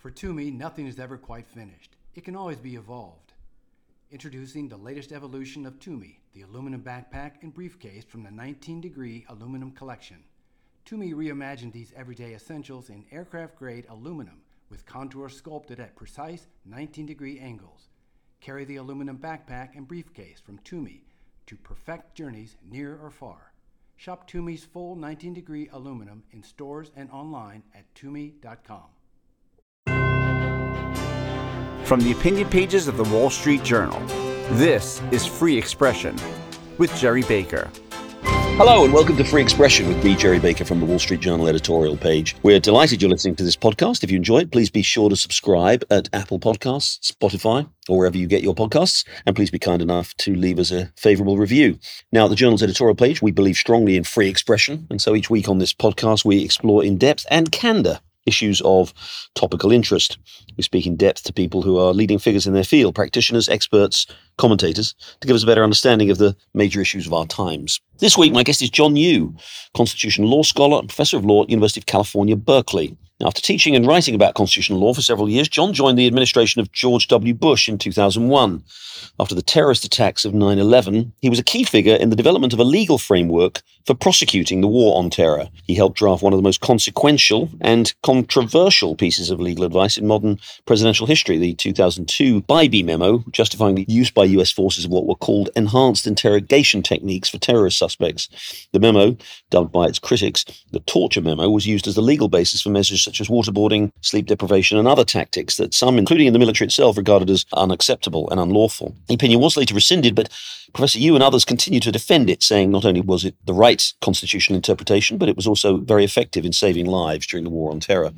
For Tumi, nothing is ever quite finished. It can always be evolved. Introducing the latest evolution of Tumi, the aluminum backpack and briefcase from the 19 degree aluminum collection. Tumi reimagined these everyday essentials in aircraft grade aluminum with contours sculpted at precise 19 degree angles. Carry the aluminum backpack and briefcase from Tumi to perfect journeys near or far. Shop Tumi's full 19 degree aluminum in stores and online at Tumi.com. From the opinion pages of the Wall Street Journal, this is Free Expression with Gerry Baker. Hello and welcome to Free Expression with me, Gerry Baker from the Wall Street Journal editorial page. We're delighted you're listening to this podcast. If you enjoy it, please be sure to subscribe at Apple Podcasts, Spotify, or wherever you get your podcasts. And please be kind enough to leave us a favorable review. Now, at the Journal's editorial page, we believe strongly in free expression. And so each week on this podcast, we explore in depth and candor issues of topical interest. We speak in depth to people who are leading figures in their field, practitioners, experts, commentators, to give us a better understanding of the major issues of our times. This week, my guest is John Yoo, constitutional law scholar and professor of law at University of California, Berkeley. After teaching and writing about constitutional law for several years, John joined the administration of George W. Bush in 2001. After the terrorist attacks of 9 11, he was a key figure in the development of a legal framework for prosecuting the war on terror. He helped draft one of the most consequential and controversial pieces of legal advice in modern presidential history, the 2002 Bybee memo, justifying the use by U.S. forces of what were called enhanced interrogation techniques for terrorist suspects. The memo, dubbed by its critics the torture memo, was used as the legal basis for measures such as waterboarding, sleep deprivation, and other tactics that some, including in the military itself, regarded as unacceptable and unlawful. The opinion was later rescinded, but Professor Yoo and others continue to defend it, saying not only was it the right constitutional interpretation, but it was also very effective in saving lives during the war on terror.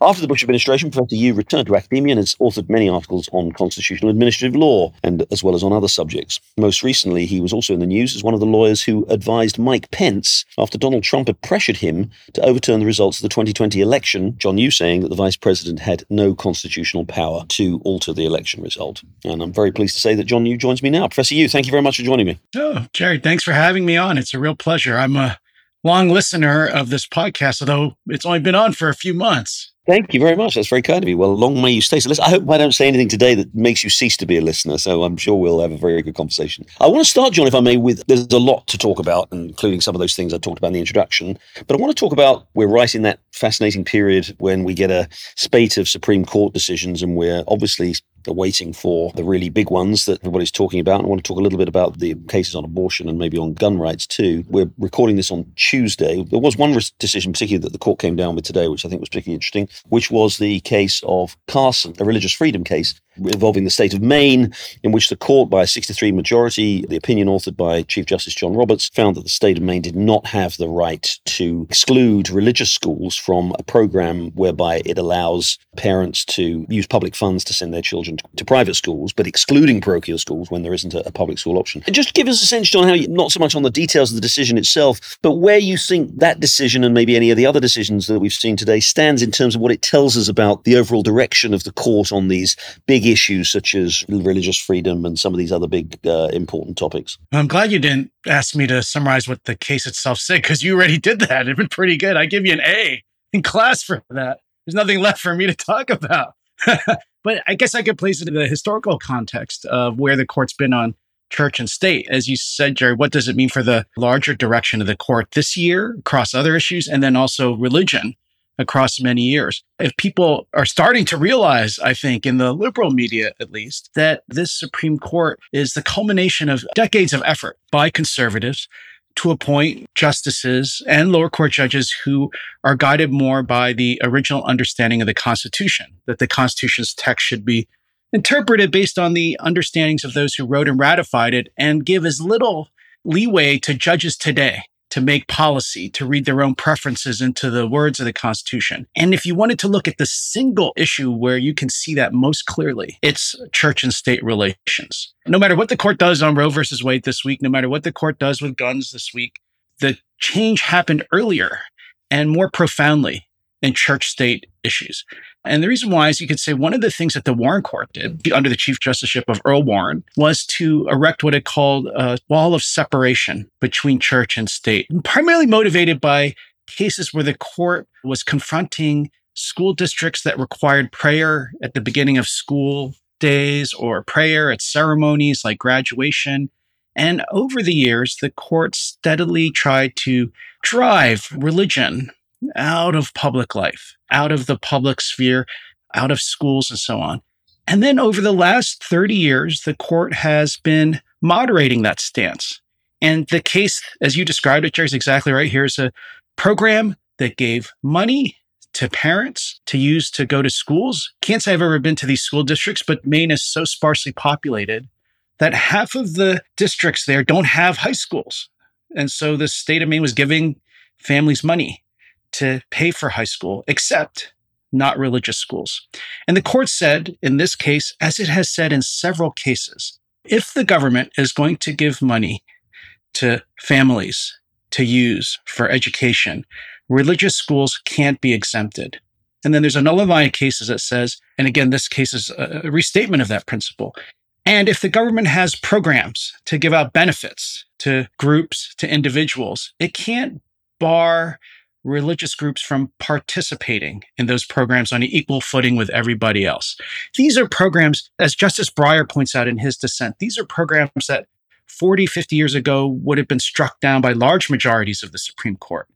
After the Bush administration, Professor Yoo returned to academia and has authored many articles on constitutional administrative law, and as well as on other subjects. Most recently, he was also in the news as one of the lawyers who advised Mike Pence after Donald Trump had pressured him to overturn the results of the 2020 election. John Yoo saying that the vice president had no constitutional power to alter the election result. And I'm very pleased to say that John Yoo joins me now. Professor Yoo, thank you very much for joining me. Oh, Gerry, thanks for having me on. It's a real pleasure. I'm a long listener of this podcast, although it's only been on for a few months. Thank you very much. That's very kind of you. Well, long may you stay. So listen, I hope I don't say anything today that makes you cease to be a listener. So I'm sure we'll have a very good conversation. I want to start, John, if I may, with there's a lot to talk about, including some of those things I talked about in the introduction. But I want to talk about we're right in that fascinating period when we get a spate of Supreme Court decisions, and we're obviously waiting for the really big ones that everybody's talking about. I want to talk a little bit about the cases on abortion and maybe on gun rights too. We're recording this on Tuesday. There was one decision, particularly that the court came down with today, which I think was particularly interesting, which was the case of Carson, a religious freedom case involving the state of Maine, in which the court, by a 63 majority, the opinion authored by Chief Justice John Roberts, found that the state of Maine did not have the right to exclude religious schools from a program whereby it allows parents to use public funds to send their children to, to private schools, but excluding parochial schools when there isn't a, a public school option. And just give us a sense, John, how you, not so much on the details of the decision itself, but where you think that decision and maybe any of the other decisions that we've seen today stands in terms of what it tells us about the overall direction of the court on these big issues such as religious freedom and some of these other big uh, important topics. I'm glad you didn't ask me to summarize what the case itself said because you already did that. It'd been pretty good. I give you an A in class for that. There's nothing left for me to talk about. but I guess I could place it in the historical context of where the court's been on church and state. As you said, Gerry, what does it mean for the larger direction of the court this year across other issues and then also religion? Across many years. If people are starting to realize, I think, in the liberal media at least, that this Supreme Court is the culmination of decades of effort by conservatives to appoint justices and lower court judges who are guided more by the original understanding of the Constitution, that the Constitution's text should be interpreted based on the understandings of those who wrote and ratified it and give as little leeway to judges today to make policy, to read their own preferences into the words of the Constitution. And if you wanted to look at the single issue where you can see that most clearly, it's church and state relations. No matter what the court does on Roe versus Wade this week, no matter what the court does with guns this week, the change happened earlier and more profoundly in church state issues. And the reason why is you could say one of the things that the Warren Court did under the Chief Justiceship of Earl Warren was to erect what it called a wall of separation between church and state, primarily motivated by cases where the court was confronting school districts that required prayer at the beginning of school days or prayer at ceremonies like graduation. And over the years, the court steadily tried to drive religion out of public life, out of the public sphere, out of schools, and so on. And then over the last 30 years, the court has been moderating that stance. And the case, as you described it, Gerry, is exactly right. Here's a program that gave money to parents to use to go to schools. Can't say I've ever been to these school districts, but Maine is so sparsely populated that half of the districts there don't have high schools. And so the state of Maine was giving families money to pay for high school, except not religious schools. And the court said in this case, as it has said in several cases, if the government is going to give money to families to use for education, religious schools can't be exempted. And then there's another line of cases that says, and again, this case is a restatement of that principle. And if the government has programs to give out benefits to groups, to individuals, it can't bar religious groups from participating in those programs on an equal footing with everybody else. These are programs, as Justice Breyer points out in his dissent, these are programs that 40, 50 years ago would have been struck down by large majorities of the Supreme Court.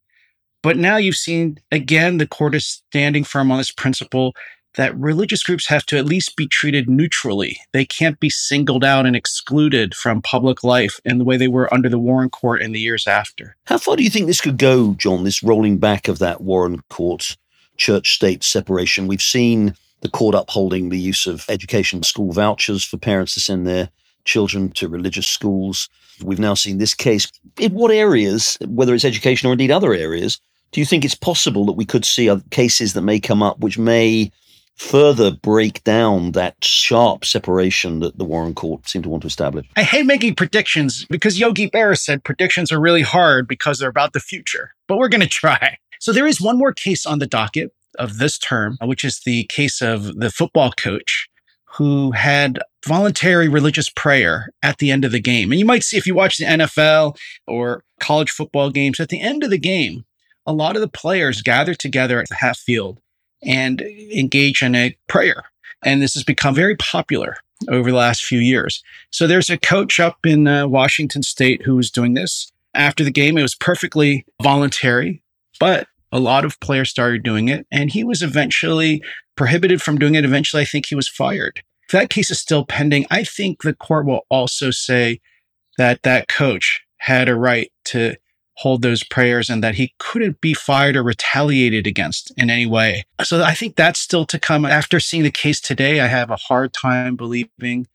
But now you've seen, again, the court is standing firm on this principle that religious groups have to at least be treated neutrally. They can't be singled out and excluded from public life in the way they were under the Warren Court in the years after. How far do you think this could go, John, this rolling back of that Warren Court church state separation? We've seen the court upholding the use of education school vouchers for parents to send their children to religious schools. We've now seen this case. In what areas, whether it's education or indeed other areas, do you think it's possible that we could see cases that may come up which may further break down that sharp separation that the Warren Court seemed to want to establish. I hate making predictions because Yogi Berra said predictions are really hard because they're about the future, but we're going to try. So there is one more case on the docket of this term, which is the case of the football coach who had voluntary religious prayer at the end of the game. And you might see if you watch the NFL or college football games, at the end of the game, a lot of the players gather together at the half field and engage in a prayer. And this has become very popular over the last few years. So there's a coach up in uh, Washington state who was doing this. After the game, it was perfectly voluntary, but a lot of players started doing it. And he was eventually prohibited from doing it. Eventually, I think he was fired. If that case is still pending, I think the court will also say that that coach had a right to hold those prayers and that he couldn't be fired or retaliated against in any way. So I think that's still to come. After seeing the case today, I have a hard time believing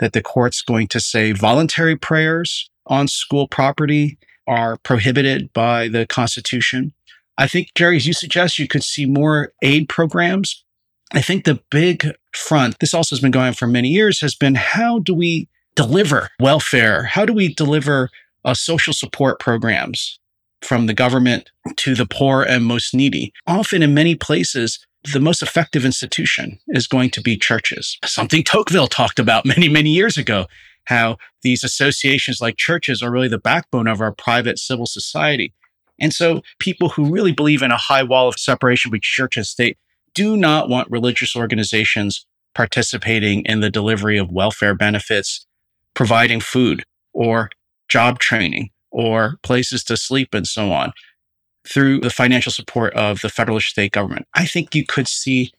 that the court's going to say voluntary prayers on school property are prohibited by the Constitution. I think, Gerry, as you suggest, you could see more aid programs. I think the big front, this also has been going on for many years, has been how do we deliver welfare? How do we deliver uh, social support programs from the government to the poor and most needy. Often in many places, the most effective institution is going to be churches. Something Tocqueville talked about many, many years ago, how these associations like churches are really the backbone of our private civil society. And so people who really believe in a high wall of separation between church and state do not want religious organizations participating in the delivery of welfare benefits, providing food, or job training or places to sleep and so on through the financial support of the federal or state government. I think you could see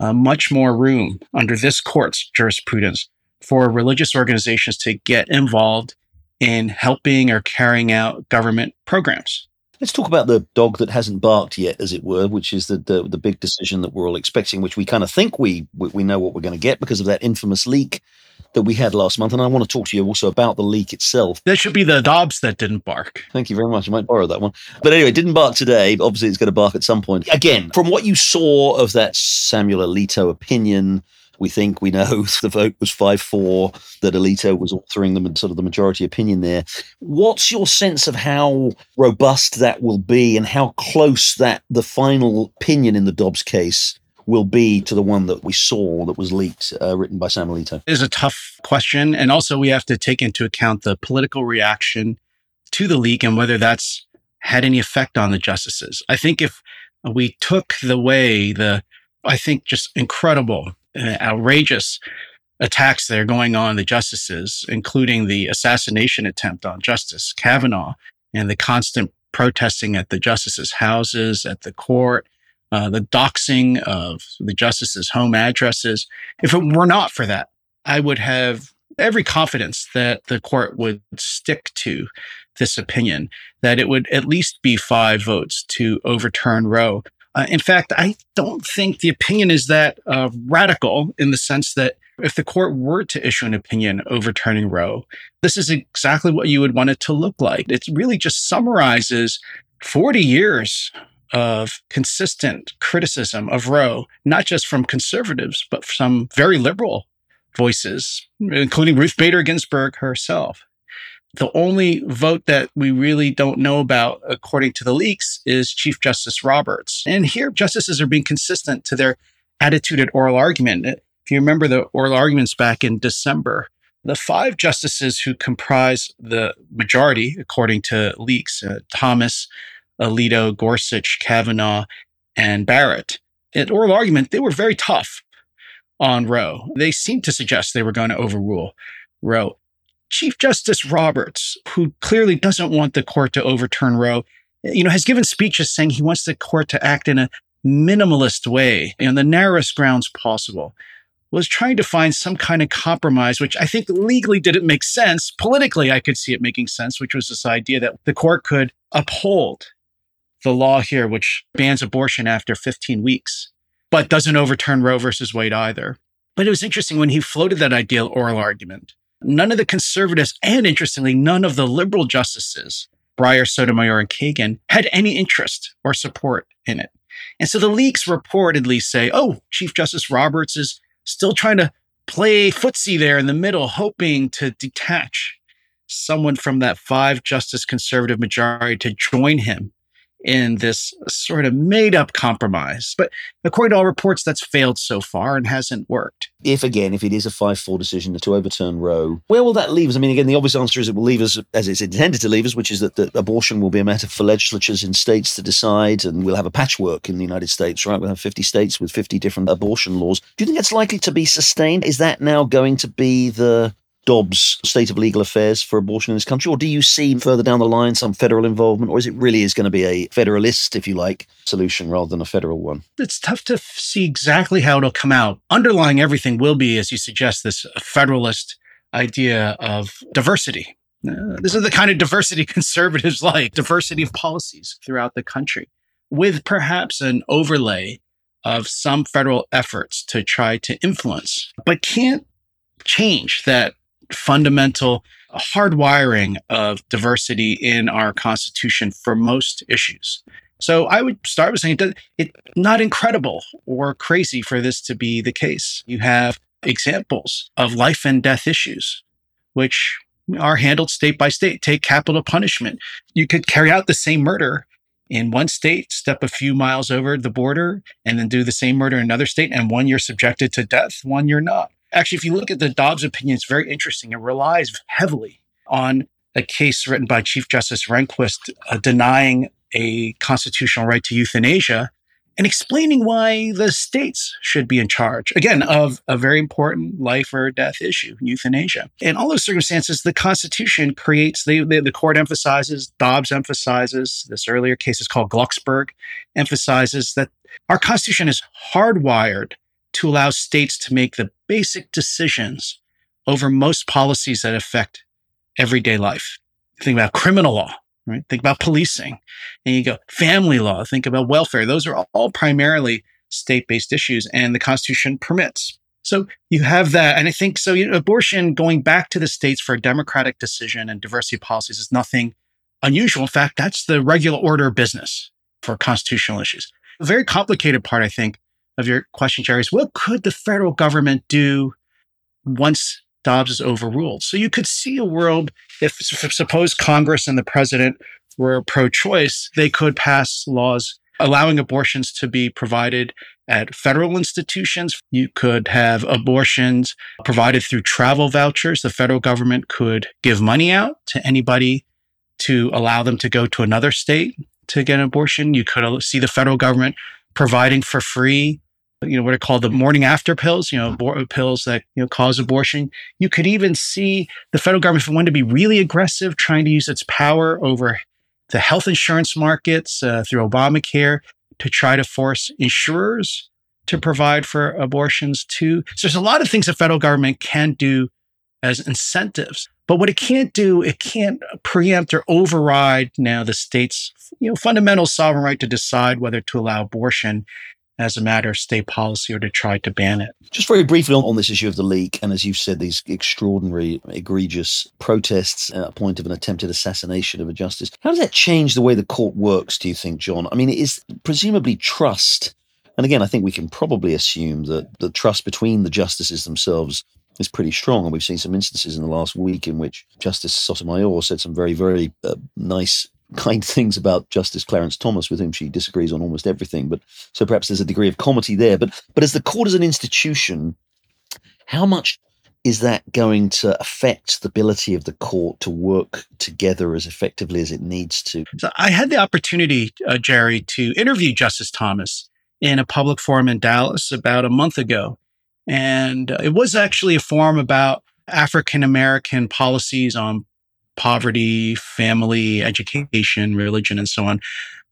uh, much more room under this court's jurisprudence for religious organizations to get involved in helping or carrying out government programs. Let's talk about the dog that hasn't barked yet, as it were, which is the the, the big decision that we're all expecting, which we kind of think we we know what we're going to get because of that infamous leak that we had last month. And I want to talk to you also about the leak itself. That should be the Dobbs that didn't bark. Thank you very much. I might borrow that one. But anyway, didn't bark today. Obviously, it's going to bark at some point. Again, from what you saw of that Samuel Alito opinion, we think we know the vote was 5 4, that Alito was authoring the sort of the majority opinion there. What's your sense of how robust that will be and how close that the final opinion in the Dobbs case will be to the one that we saw that was leaked, uh, written by Sam Alito? It is a tough question. And also, we have to take into account the political reaction to the leak and whether that's had any effect on the justices. I think if we took the way the I think, just incredible, uh, outrageous attacks that are going on the justices, including the assassination attempt on Justice Kavanaugh and the constant protesting at the justices' houses, at the court, uh, the doxing of the justices' home addresses. If it were not for that, I would have every confidence that the court would stick to this opinion, that it would at least be five votes to overturn Roe. Uh, in fact, I don't think the opinion is that uh, radical in the sense that if the court were to issue an opinion overturning Roe, this is exactly what you would want it to look like. It really just summarizes 40 years of consistent criticism of Roe, not just from conservatives, but from very liberal voices, including Ruth Bader Ginsburg herself. The only vote that we really don't know about, according to the leaks, is Chief Justice Roberts. And here, justices are being consistent to their attitude at oral argument. If you remember the oral arguments back in December, the five justices who comprise the majority, according to leaks, uh, Thomas, Alito, Gorsuch, Kavanaugh, and Barrett, at oral argument, they were very tough on Roe. They seemed to suggest they were going to overrule Roe. Chief Justice Roberts, who clearly doesn't want the court to overturn Roe, you know, has given speeches saying he wants the court to act in a minimalist way, on the narrowest grounds possible, was trying to find some kind of compromise, which I think legally didn't make sense. Politically, I could see it making sense, which was this idea that the court could uphold the law here, which bans abortion after 15 weeks, but doesn't overturn Roe versus Wade either. But it was interesting when he floated that ideal oral argument. None of the conservatives, and interestingly, none of the liberal justices, Breyer, Sotomayor, and Kagan, had any interest or support in it. And so the leaks reportedly say, oh, Chief Justice Roberts is still trying to play footsie there in the middle, hoping to detach someone from that five justice conservative majority to join him in this sort of made up compromise. But according to all reports, that's failed so far and hasn't worked. If, again, if it is a 5 4 decision to overturn Roe, where will that leave us? I mean, again, the obvious answer is it will leave us as it's intended to leave us, which is that, that abortion will be a matter for legislatures in states to decide, and we'll have a patchwork in the United States, right? We'll have 50 states with 50 different abortion laws. Do you think that's likely to be sustained? Is that now going to be the Dobbs state of legal affairs for abortion in this country? Or do you see further down the line some federal involvement? Or is it really is going to be a federalist, if you like, solution rather than a federal one? It's tough to see exactly how it'll come out. Underlying everything will be, as you suggest, this federalist idea of diversity. Uh, this is the kind of diversity conservatives like diversity of policies throughout the country, with perhaps an overlay of some federal efforts to try to influence, but can't change that fundamental hardwiring of diversity in our Constitution for most issues. So I would start with saying it's not incredible or crazy for this to be the case. You have examples of life and death issues, which are handled state by state. Take capital punishment. You could carry out the same murder in one state, step a few miles over the border, and then do the same murder in another state, and one you're subjected to death, one you're not. Actually, if you look at the Dobbs opinion, it's very interesting. It relies heavily on a case written by Chief Justice Rehnquist uh, denying a constitutional right to euthanasia and explaining why the states should be in charge, again, of a very important life or death issue, euthanasia. In all those circumstances, the Constitution creates, the, the, the court emphasizes, Dobbs emphasizes, this earlier case is called Glucksberg, emphasizes that our Constitution is hardwired to allow states to make the basic decisions over most policies that affect everyday life. Think about criminal law, right? Think about policing. And you go family law, think about welfare. Those are all primarily state based issues, and the Constitution permits. So you have that. And I think so. You know, abortion going back to the states for a democratic decision and diversity policies is nothing unusual. In fact, that's the regular order of business for constitutional issues. A very complicated part, I think, of your question, Gerry, is what could the federal government do once Dobbs is overruled? So you could see a world if, if suppose Congress and the president were pro-choice, they could pass laws allowing abortions to be provided at federal institutions. You could have abortions provided through travel vouchers. The federal government could give money out to anybody to allow them to go to another state to get an abortion. You could see the federal government providing for free you know, what are called the morning after pills, you know, abor- pills that, you know, cause abortion. You could even see the federal government, if it wanted to be really aggressive, trying to use its power over the health insurance markets uh, through Obamacare to try to force insurers to provide for abortions too. So there's a lot of things the federal government can do as incentives. But what it can't do, it can't preempt or override now the state's you know, fundamental sovereign right to decide whether to allow abortion as a matter of state policy or to try to ban it. Just very briefly on, on this issue of the leak, and as you've said, these extraordinary, egregious protests at a point of an attempted assassination of a justice. How does that change the way the court works, do you think, John? I mean, it is presumably trust. And again, I think we can probably assume that the trust between the justices themselves is pretty strong. And we've seen some instances in the last week in which Justice Sotomayor said some very, very uh, nice kind things about Justice Clarence Thomas, with whom she disagrees on almost everything. But so perhaps there's a degree of comity there. But but as the court as an institution, how much is that going to affect the ability of the court to work together as effectively as it needs to? So I had the opportunity, uh, Gerry, to interview Justice Thomas in a public forum in Dallas about a month ago. And uh, it was actually a forum about African American policies on poverty, family, education, religion, and so on.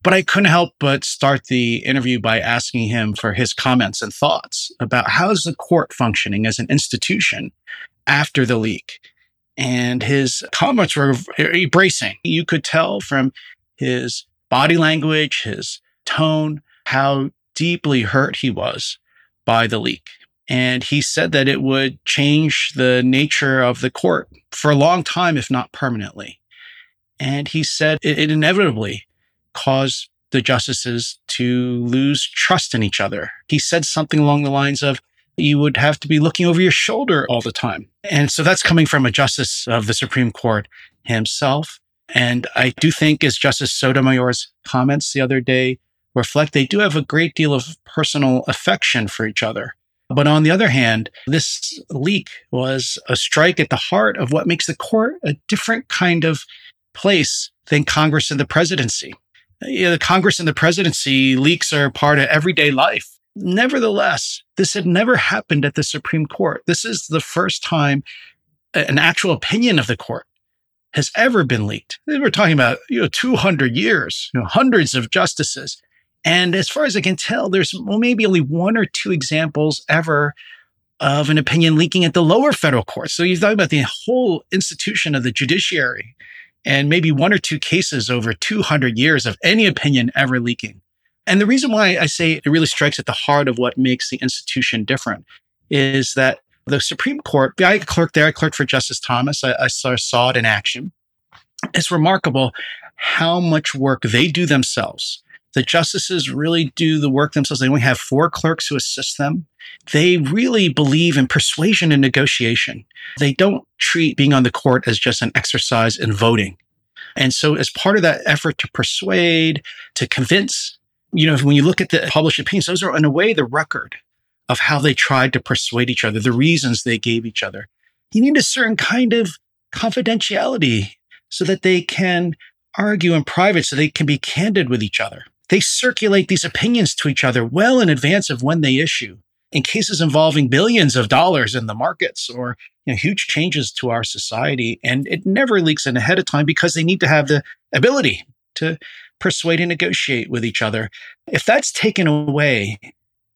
But I couldn't help but start the interview by asking him for his comments and thoughts about how's the court functioning as an institution after the leak. And his comments were bracing. You could tell from his body language, his tone, how deeply hurt he was by the leak. And he said that it would change the nature of the court for a long time, if not permanently. And he said it, it inevitably caused the justices to lose trust in each other. He said something along the lines of, you would have to be looking over your shoulder all the time. And so that's coming from a justice of the Supreme Court himself. And I do think, as Justice Sotomayor's comments the other day reflect, they do have a great deal of personal affection for each other. But on the other hand, this leak was a strike at the heart of what makes the court a different kind of place than Congress and the presidency. You know, the Congress and the presidency leaks are part of everyday life. Nevertheless, this had never happened at the Supreme Court. This is the first time an actual opinion of the court has ever been leaked. We're talking about, you know, 200 years, you know, hundreds of justices. And as far as I can tell, there's well, maybe only one or two examples ever of an opinion leaking at the lower federal court. So you're talking about the whole institution of the judiciary and maybe one or two cases over 200 years of any opinion ever leaking. And the reason why I say it really strikes at the heart of what makes the institution different is that the Supreme Court, I clerked there, I clerked for Justice Thomas. I, I saw, saw it in action. It's remarkable how much work they do themselves the justices really do the work themselves. They only have four clerks who assist them. They really believe in persuasion and negotiation. They don't treat being on the court as just an exercise in voting. And so, as part of that effort to persuade, to convince, you know, when you look at the published opinions, those are in a way the record of how they tried to persuade each other, the reasons they gave each other. You need a certain kind of confidentiality so that they can argue in private, so they can be candid with each other. They circulate these opinions to each other well in advance of when they issue. In cases involving billions of dollars in the markets or you know, huge changes to our society, and it never leaks in ahead of time because they need to have the ability to persuade and negotiate with each other. If that's taken away,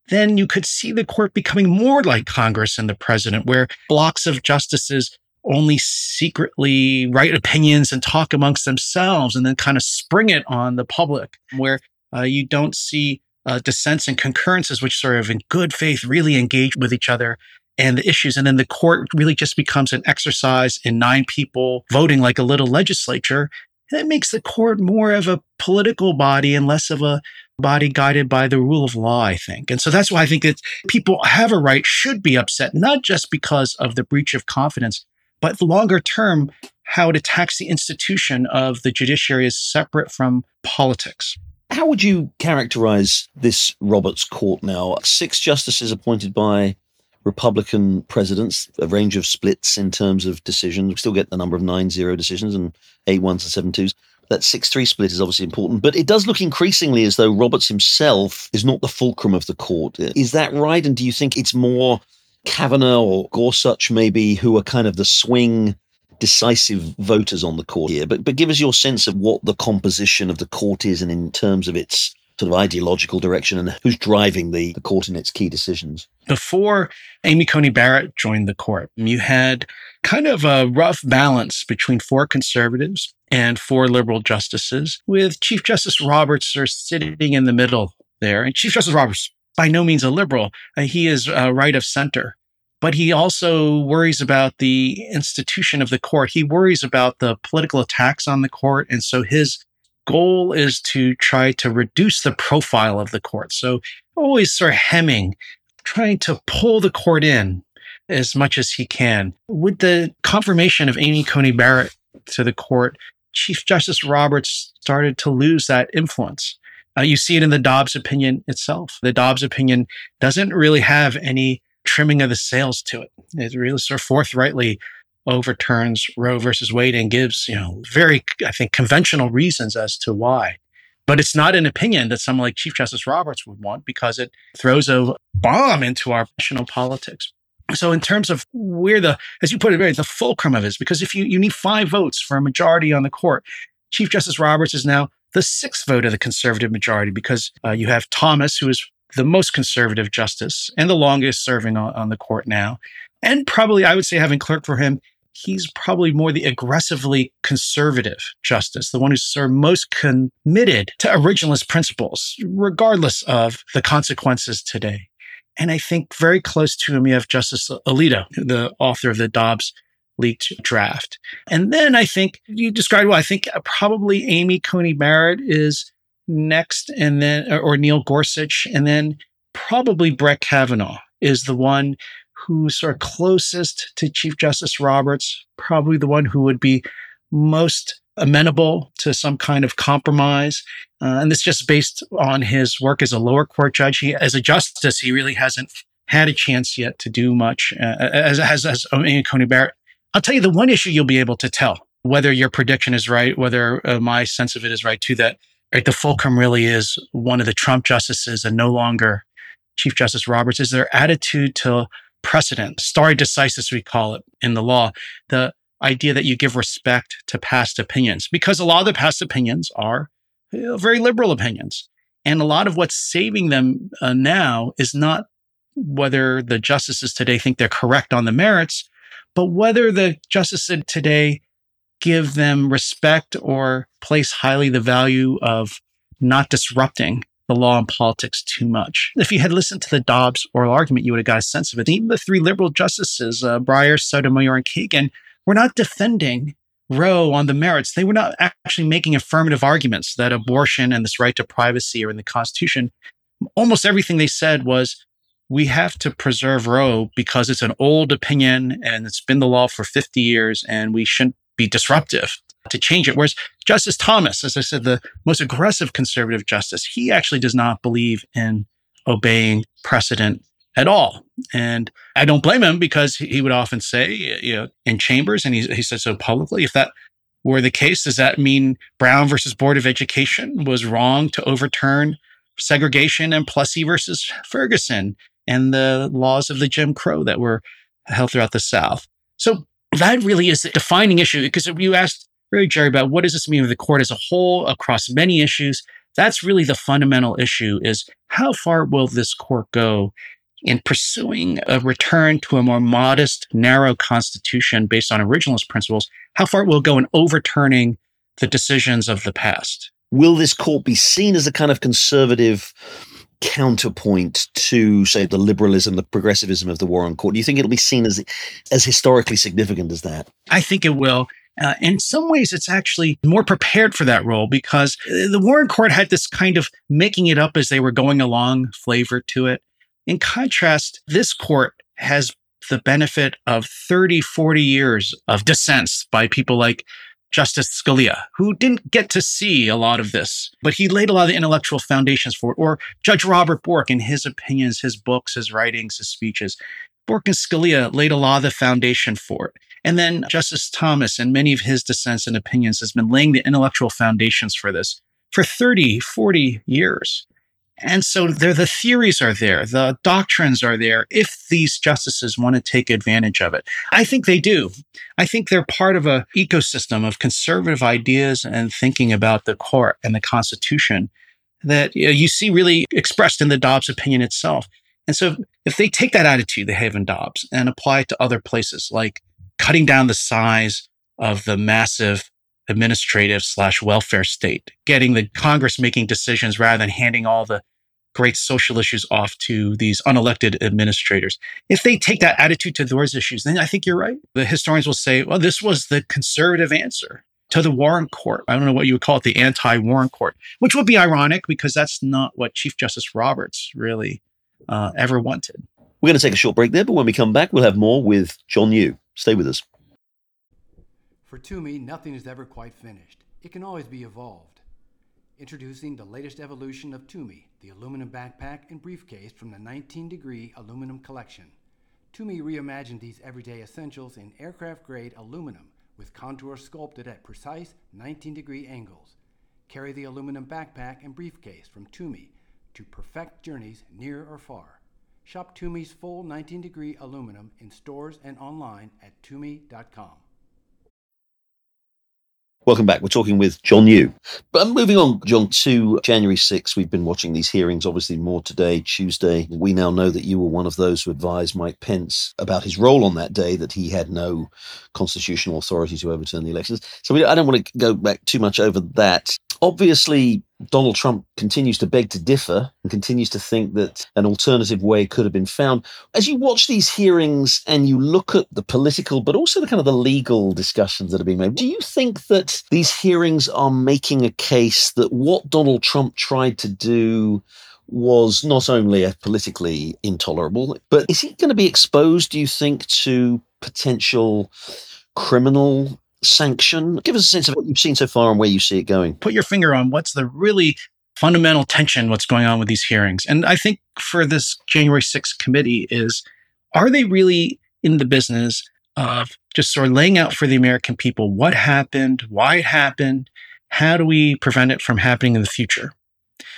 then you could see the court becoming more like Congress and the president, where blocks of justices only secretly write opinions and talk amongst themselves and then kind of spring it on the public, where uh, you don't see uh, dissents and concurrences, which sort of in good faith really engage with each other and the issues. And then the court really just becomes an exercise in nine people voting like a little legislature. It makes the court more of a political body and less of a body guided by the rule of law, I think. And so that's why I think that people have a right, should be upset, not just because of the breach of confidence, but longer term, how it attacks the institution of the judiciary is separate from politics. How would you characterize this Roberts court now? Six justices appointed by Republican presidents, a range of splits in terms of decisions. We still get the number of 9 0 decisions and 8 1s and 7 2s. that 6 3 split is obviously important, but it does look increasingly as though Roberts himself is not the fulcrum of the court. Is that right? And do you think it's more Kavanaugh or Gorsuch, maybe, who are kind of the swing decisive voters on the court here? But, but give us your sense of what the composition of the court is and in terms of its sort of ideological direction and who's driving the, the court in its key decisions. Before Amy Coney Barrett joined the court, you had kind of a rough balance between four conservatives and four liberal justices, with Chief Justice Roberts sitting in the middle there. And Chief Justice Roberts, by no means a liberal, uh, he is uh, right of center. But he also worries about the institution of the court. He worries about the political attacks on the court. And so his goal is to try to reduce the profile of the court. So always sort of hemming, trying to pull the court in as much as he can. With the confirmation of Amy Coney Barrett to the court, Chief Justice Roberts started to lose that influence. Uh, you see it in the Dobbs opinion itself. The Dobbs opinion doesn't really have any trimming of the sails to it. It really sort of forthrightly overturns Roe versus Wade and gives, you know, very, I think, conventional reasons as to why. But it's not an opinion that someone like Chief Justice Roberts would want because it throws a bomb into our national politics. So, in terms of where the, as you put it, very the fulcrum of it is because if you, you need five votes for a majority on the court, Chief Justice Roberts is now the sixth vote of the conservative majority because uh, you have Thomas, who is the most conservative justice and the longest serving on, on the court now. And probably, I would say, having clerked for him, he's probably more the aggressively conservative justice, the one who's sort of most committed to originalist principles, regardless of the consequences today. And I think very close to him, you have Justice Alito, the author of the Dobbs leaked draft. And then I think you described well, I think probably Amy Coney Barrett is next, and then, or Neil Gorsuch, and then probably Brett Kavanaugh is the one who's sort of closest to Chief Justice Roberts, probably the one who would be most amenable to some kind of compromise. Uh, and this just based on his work as a lower court judge. He, as a justice, he really hasn't had a chance yet to do much uh, as, as, as Coney Barrett. I'll tell you the one issue you'll be able to tell whether your prediction is right, whether uh, my sense of it is right too, that right, the fulcrum really is one of the Trump justices and no longer Chief Justice Roberts is their attitude to precedent, stare decisis, we call it in the law, the idea that you give respect to past opinions, because a lot of the past opinions are very liberal opinions. And a lot of what's saving them uh, now is not whether the justices today think they're correct on the merits, but whether the justices today give them respect or place highly the value of not disrupting the law and politics too much. If you had listened to the Dobbs oral argument, you would have got a sense of it. Even the three liberal justices, uh, Breyer, Sotomayor, and Kagan, were not defending Roe on the merits. They were not actually making affirmative arguments that abortion and this right to privacy are in the Constitution. Almost everything they said was, we have to preserve Roe because it's an old opinion and it's been the law for 50 years and we shouldn't be disruptive to change it. Whereas Justice Thomas, as I said, the most aggressive conservative justice, he actually does not believe in obeying precedent at all. And I don't blame him because he would often say, you know, in chambers, and he, he said so publicly, if that were the case, does that mean Brown versus Board of Education was wrong to overturn segregation and Plessy versus Ferguson and the laws of the Jim Crow that were held throughout the South? So that really is a defining issue because you asked really, Gerry, about what does this mean for the court as a whole across many issues? That's really the fundamental issue is how far will this court go in pursuing a return to a more modest, narrow constitution based on originalist principles? How far it will go in overturning the decisions of the past? Will this court be seen as a kind of conservative counterpoint to, say, the liberalism, the progressivism of the Warren Court? Do you think it'll be seen as as historically significant as that? I think it will. Uh, in some ways, it's actually more prepared for that role because the Warren Court had this kind of making it up as they were going along flavor to it. In contrast, this court has the benefit of 30, 40 years of dissents by people like Justice Scalia, who didn't get to see a lot of this, but he laid a lot of the intellectual foundations for it, or Judge Robert Bork in his opinions, his books, his writings, his speeches. Bork and Scalia laid a lot of the foundation for it. And then Justice Thomas and many of his dissents and opinions has been laying the intellectual foundations for this for 30, 40 years. And so there, the theories are there, the doctrines are there if these justices want to take advantage of it. I think they do. I think they're part of a ecosystem of conservative ideas and thinking about the court and the Constitution that you, know, you see really expressed in the Dobbs opinion itself. And so if they take that attitude, they have in Dobbs, and apply it to other places like cutting down the size of the massive administrative slash welfare state, getting the Congress making decisions rather than handing all the great social issues off to these unelected administrators. If they take that attitude to those issues, then I think you're right. The historians will say, well, this was the conservative answer to the Warren Court. I don't know what you would call it, the anti Warren Court, which would be ironic because that's not what Chief Justice Roberts really uh, ever wanted. We're going to take a short break there, but when we come back, we'll have more with John Yoo. Stay with us. For Tumi, nothing is ever quite finished. It can always be evolved. Introducing the latest evolution of Tumi, the aluminum backpack and briefcase from the 19 degree aluminum collection. Tumi reimagined these everyday essentials in aircraft grade aluminum with contours sculpted at precise 19 degree angles. Carry the aluminum backpack and briefcase from Tumi to perfect journeys near or far. Shop Tumi's full 19 degree aluminum in stores and online at tumi.com. Welcome back. We're talking with John Yoo. But I'm moving on, John, to January 6th, we've been watching these hearings, obviously more today, Tuesday. We now know that you were one of those who advised Mike Pence about his role on that day, that he had no constitutional authority to overturn the elections. So we, I don't want to go back too much over that. Obviously, Donald Trump continues to beg to differ and continues to think that an alternative way could have been found. As you watch these hearings and you look at the political, but also the kind of the legal discussions that are being made, do you think that these hearings are making a case that what Donald Trump tried to do was not only politically intolerable, but is he going to be exposed, do you think, to potential criminal sanction? Give us a sense of what you've seen so far and where you see it going. Put your finger on what's the really fundamental tension, what's going on with these hearings. And I think for this January 6th committee is are they really in the business of just sort of laying out for the American people what happened, why it happened, how do we prevent it from happening in the future?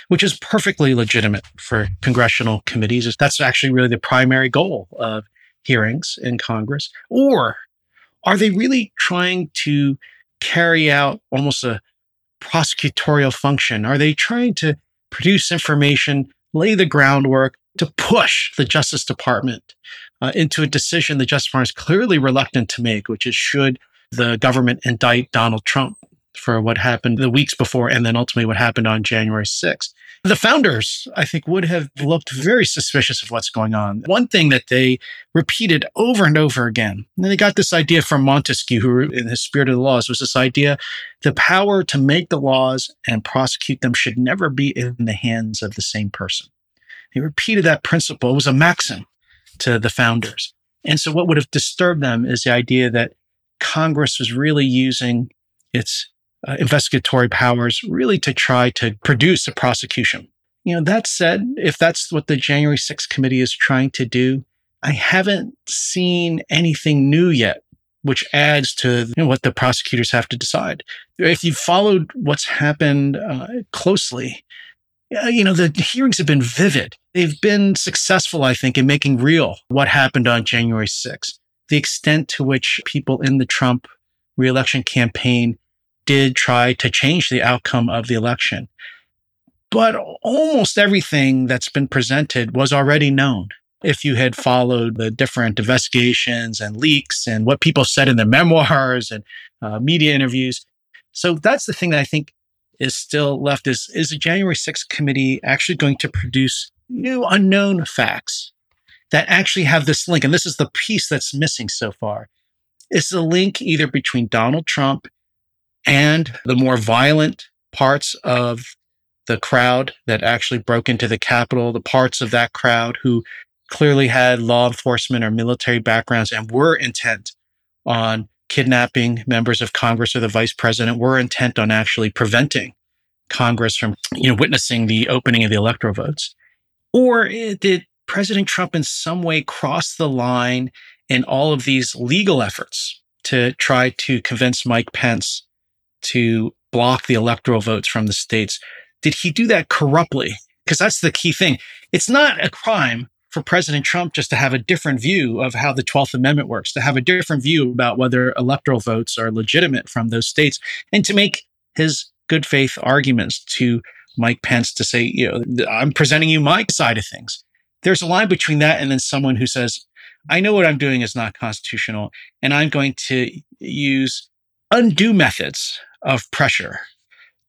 Which is perfectly legitimate for congressional committees. That's actually really the primary goal of hearings in Congress. Or are they really trying to carry out almost a prosecutorial function? Are they trying to produce information, lay the groundwork to push the Justice Department uh, into a decision the Justice Department is clearly reluctant to make, which is should the government indict Donald Trump for what happened the weeks before and then ultimately what happened on January 6th. The founders, I think, would have looked very suspicious of what's going on. One thing that they repeated over and over again, and they got this idea from Montesquieu, who in his Spirit of the Laws was this idea the power to make the laws and prosecute them should never be in the hands of the same person. He repeated that principle. It was a maxim to the founders. And so what would have disturbed them is the idea that Congress was really using its uh, investigatory powers really to try to produce a prosecution. You know, that said, if that's what the January 6th committee is trying to do, I haven't seen anything new yet, which adds to you know, what the prosecutors have to decide. If you've followed what's happened uh, closely, you know, the hearings have been vivid. They've been successful, I think, in making real what happened on January 6th. The extent to which people in the Trump reelection campaign did try to change the outcome of the election. But almost everything that's been presented was already known. If you had followed the different investigations and leaks and what people said in their memoirs and uh, media interviews. So that's the thing that I think is still left is, is the January 6th committee actually going to produce new unknown facts that actually have this link? And this is the piece that's missing so far. It's the link either between Donald Trump and the more violent parts of the crowd that actually broke into the Capitol, the parts of that crowd who clearly had law enforcement or military backgrounds and were intent on kidnapping members of Congress or the vice president, were intent on actually preventing Congress from, you know, witnessing the opening of the electoral votes. Or did President Trump in some way cross the line in all of these legal efforts to try to convince Mike Pence to block the electoral votes from the states. Did he do that corruptly? Because that's the key thing. It's not a crime for President Trump just to have a different view of how the 12th Amendment works, to have a different view about whether electoral votes are legitimate from those states, and to make his good faith arguments to Mike Pence to say, you know, I'm presenting you my side of things. There's a line between that and then someone who says, I know what I'm doing is not constitutional, and I'm going to use undue methods of pressure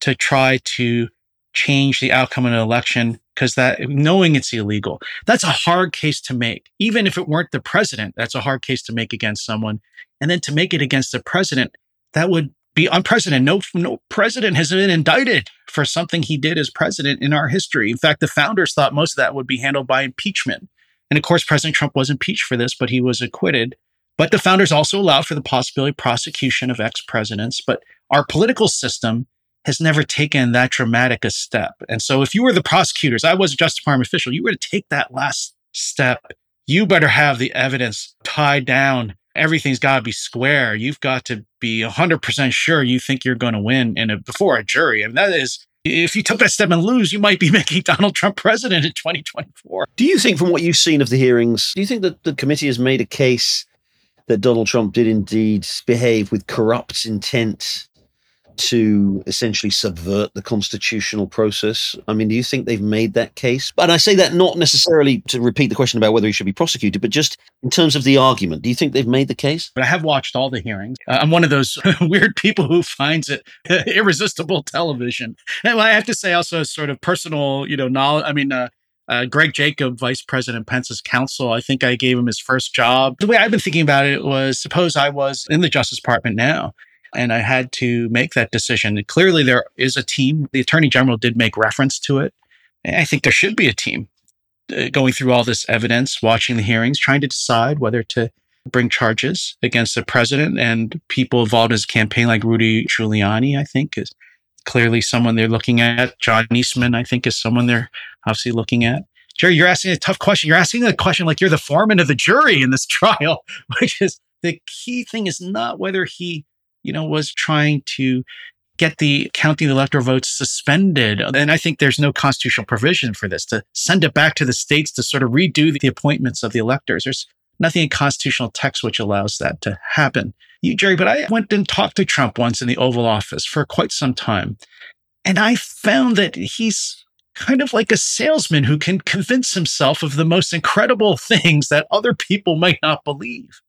to try to change the outcome of an election because that knowing it's illegal. That's a hard case to make. Even if it weren't the president that's a hard case to make against someone. And then to make it against the president that would be unprecedented. No no president has been indicted for something he did as president in our history. In fact the founders thought most of that would be handled by impeachment. And of course president trump was impeached for this but he was acquitted but the founders also allowed for the possibility of prosecution of ex-presidents but our political system has never taken that dramatic a step. And so if you were the prosecutors, I was a Justice Department official, you were to take that last step. You better have the evidence tied down. Everything's got to be square. You've got to be 100% sure you think you're going to win in a, before a jury. And that is, if you took that step and lose, you might be making Donald Trump president in 2024. Do you think, from what you've seen of the hearings, do you think that the committee has made a case that Donald Trump did indeed behave with corrupt intent to essentially subvert the constitutional process? I mean, do you think they've made that case? And I say that not necessarily to repeat the question about whether he should be prosecuted, but just in terms of the argument. Do you think they've made the case? But I have watched all the hearings. Uh, I'm one of those weird people who finds it irresistible television. And I have to say, also, sort of personal, you know, knowledge. I mean, uh, uh, Greg Jacob, Vice President Pence's counsel, I think I gave him his first job. The way I've been thinking about it was suppose I was in the Justice Department now and I had to make that decision. clearly, there is a team. The attorney general did make reference to it. I think there should be a team uh, going through all this evidence, watching the hearings, trying to decide whether to bring charges against the president and people involved in his campaign, like Rudy Giuliani, I think is clearly someone they're looking at. John Eastman, I think, is someone they're obviously looking at. Gerry, you're asking a tough question. You're asking a question like you're the foreman of the jury in this trial, which is the key thing is not whether he you know, was trying to get the counting the electoral votes suspended. And I think there's no constitutional provision for this to send it back to the states to sort of redo the appointments of the electors. There's nothing in constitutional text which allows that to happen. You, Gerry, but I went and talked to Trump once in the Oval Office for quite some time. And I found that he's kind of like a salesman who can convince himself of the most incredible things that other people might not believe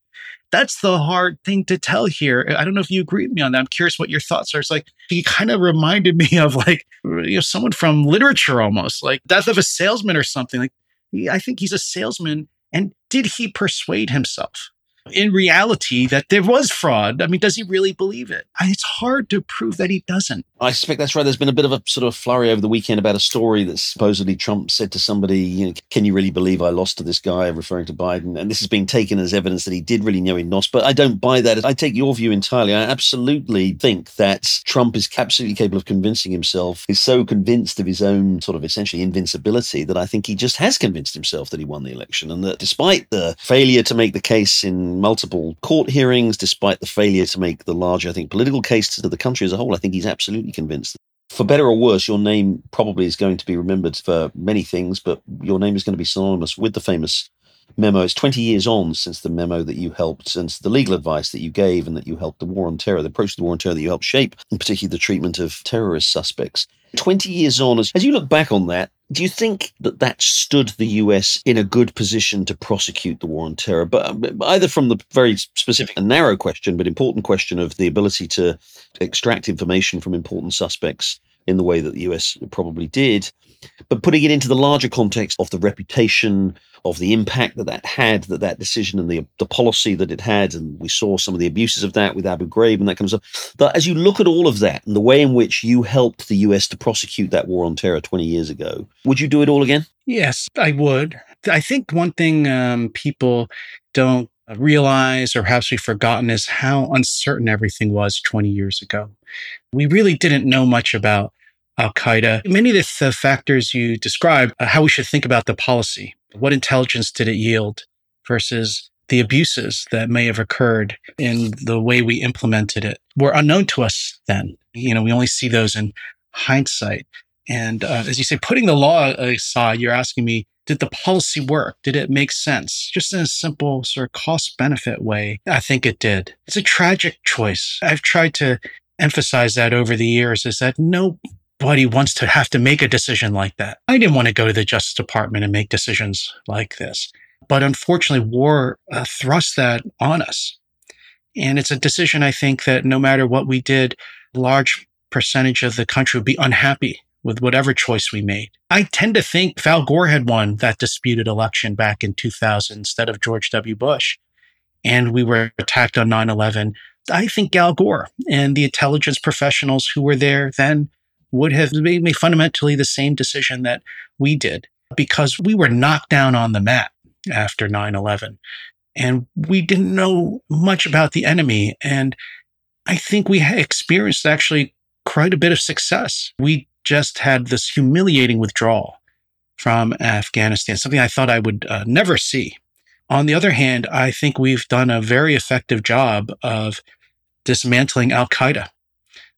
that's the hard thing to tell here. I don't know if you agree with me on that. I'm curious what your thoughts are. It's like he kind of reminded me of like you know someone from literature almost, like death of a salesman or something. Like I think he's a salesman. And did he persuade himself? In reality that there was fraud. I mean, does he really believe it? It's hard to prove that he doesn't. I suspect that's right. There's been a bit of a sort of flurry over the weekend about a story that supposedly Trump said to somebody, you know, can you really believe I lost to this guy, referring to Biden? And this is being taken as evidence that he did really know he lost. But I don't buy that. I take your view entirely. I absolutely think that Trump is absolutely capable of convincing himself. He's so convinced of his own sort of essentially invincibility that I think he just has convinced himself that he won the election. And that despite the failure to make the case in multiple court hearings, despite the failure to make the larger, I think, political case to the country as a whole. I think he's absolutely convinced. For better or worse, your name probably is going to be remembered for many things, but your name is going to be synonymous with the famous memo. It's 20 years on since the memo that you helped, since the legal advice that you gave and that you helped the war on terror, the approach to the war on terror that you helped shape, and particularly the treatment of terrorist suspects. 20 years on, as, as you look back on that, do you think that that stood the US in a good position to prosecute the war on terror? But um, either from the very specific and narrow question, but important question of the ability to extract information from important suspects in the way that the US probably did, but putting it into the larger context of the reputation, of the impact that that had, that that decision and the the policy that it had, and we saw some of the abuses of that with Abu Ghraib and that kind of stuff. But as you look at all of that and the way in which you helped the US to prosecute that war on terror 20 years ago, would you do it all again? Yes, I would. I think one thing um, people don't realize or perhaps we've forgotten is how uncertain everything was 20 years ago. We really didn't know much about Al Qaeda. Many of the, factors you described, uh, how we should think about the policy. What intelligence did it yield versus the abuses that may have occurred in the way we implemented it were unknown to us then. You know, we only see those in hindsight. And uh, as you say, putting the law aside, you're asking me, did the policy work? Did it make sense? Just in a simple sort of cost benefit way, I think it did. It's a tragic choice. I've tried to emphasize that over the years is that nobody wants to have to make a decision like that. I didn't want to go to the Justice Department and make decisions like this. But unfortunately, war uh, thrust that on us. And it's a decision I think that no matter what we did, a large percentage of the country would be unhappy with whatever choice we made. I tend to think Al Gore had won that disputed election back in 2000 instead of George W. Bush. And we were attacked on 9 11. I think Al Gore and the intelligence professionals who were there then would have made fundamentally the same decision that we did because we were knocked down on the mat after 9 11. And we didn't know much about the enemy. And I think we experienced actually quite a bit of success. We just had this humiliating withdrawal from Afghanistan, something I thought I would uh, never see. On the other hand, I think we've done a very effective job of dismantling Al Qaeda.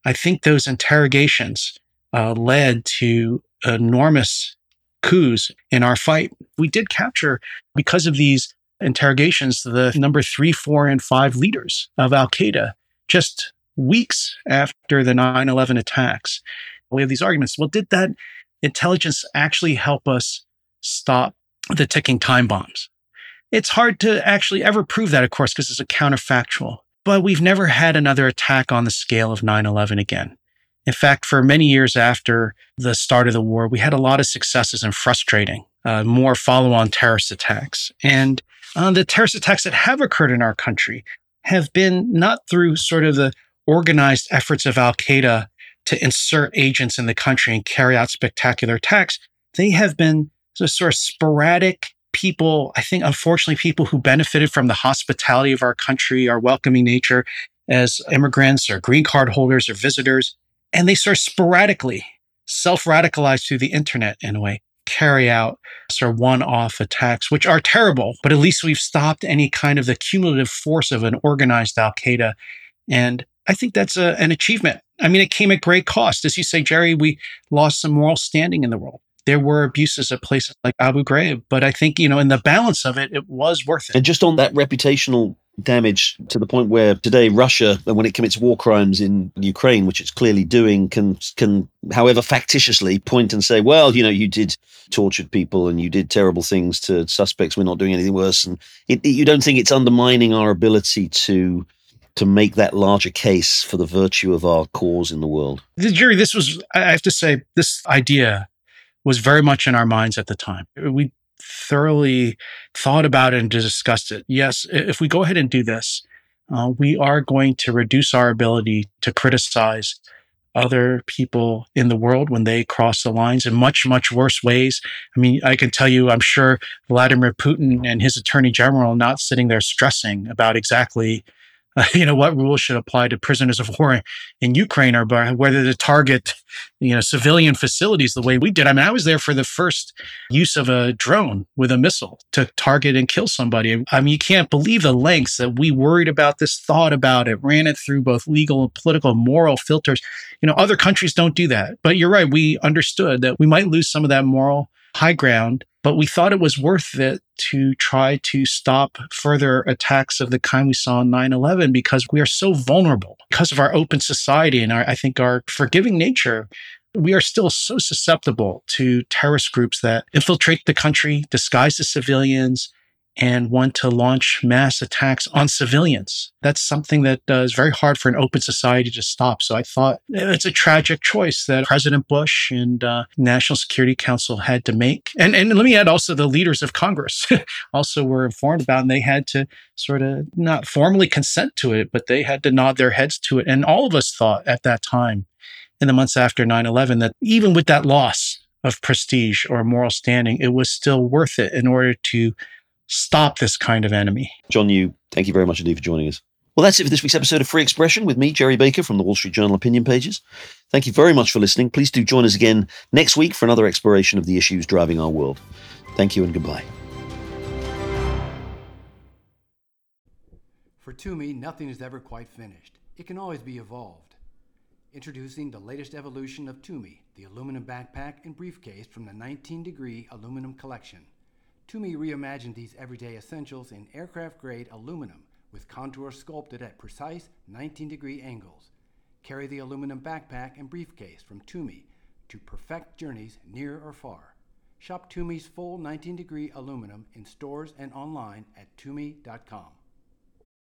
I think those interrogations uh, led to enormous coups in our fight. We did capture, because of these interrogations, the number three, four, and five leaders of Al Qaeda just weeks after the 9 11 attacks we have these arguments. Well, did that intelligence actually help us stop the ticking time bombs? It's hard to actually ever prove that, of course, because it's a counterfactual. But we've never had another attack on the scale of 9 11 again. In fact, for many years after the start of the war, we had a lot of successes in frustrating uh, more follow on terrorist attacks. And uh, the terrorist attacks that have occurred in our country have been not through sort of the organized efforts of Al Qaeda to insert agents in the country and carry out spectacular attacks. They have been sort of sporadic people, I think, unfortunately, people who benefited from the hospitality of our country, our welcoming nature as immigrants or green card holders or visitors. And they sort of sporadically self radicalize through the internet in a way, carry out sort of one off attacks, which are terrible, but at least we've stopped any kind of the cumulative force of an organized Al Qaeda. And I think that's a, an achievement. I mean, it came at great cost. As you say, Gerry, we lost some moral standing in the world. There were abuses at places like Abu Ghraib, but I think, you know, in the balance of it, it was worth it. And just on that reputational damage to the point where today Russia, when it commits war crimes in Ukraine, which it's clearly doing, can can, however factitiously, point and say, well, you know, you did tortured people and you did terrible things to suspects. We're not doing anything worse, and it, it, you don't think it's undermining our ability to to make that larger case for the virtue of our cause in the world. The jury, this was, I have to say, this idea was very much in our minds at the time. We thoroughly thought about it and discussed it. Yes, if we go ahead and do this, uh, we are going to reduce our ability to criticize other people in the world when they cross the lines in much, much worse ways. I mean, I can tell you, I'm sure Vladimir Putin and his attorney general are not sitting there stressing about exactly uh, you know, what rules should apply to prisoners of war in Ukraine or whether to target, you know, civilian facilities the way we did. I mean, I was there for the first use of a drone with a missile to target and kill somebody. I mean, you can't believe the lengths that we worried about this, thought about it, ran it through both legal and political, moral filters. You know, other countries don't do that. But you're right. We understood that we might lose some of that moral high ground but we thought it was worth it to try to stop further attacks of the kind we saw on 9-11 because we are so vulnerable because of our open society and our, I think our forgiving nature. We are still so susceptible to terrorist groups that infiltrate the country, disguise as civilians, and want to launch mass attacks on civilians. That's something that uh, is very hard for an open society to stop. So I thought it's a tragic choice that President Bush and uh, National Security Council had to make. And, and let me add also the leaders of Congress also were informed about, and they had to sort of not formally consent to it, but they had to nod their heads to it. And all of us thought at that time, in the months after 9 11, that even with that loss of prestige or moral standing, it was still worth it in order to stop this kind of enemy. John Yoo, thank you very much indeed for joining us. Well, that's it for this week's episode of Free Expression with me, Gerry Baker from the Wall Street Journal opinion pages. Thank you very much for listening. Please do join us again next week for another exploration of the issues driving our world. Thank you and goodbye. For Tumi, nothing is ever quite finished. It can always be evolved. Introducing the latest evolution of Tumi, the aluminum backpack and briefcase from the 19 degree aluminum collection. Tumi reimagined these everyday essentials in aircraft grade aluminum with contours sculpted at precise 19 degree angles. Carry the aluminum backpack and briefcase from Tumi to perfect journeys near or far. Shop Tumi's full 19 degree aluminum in stores and online at tumi.com.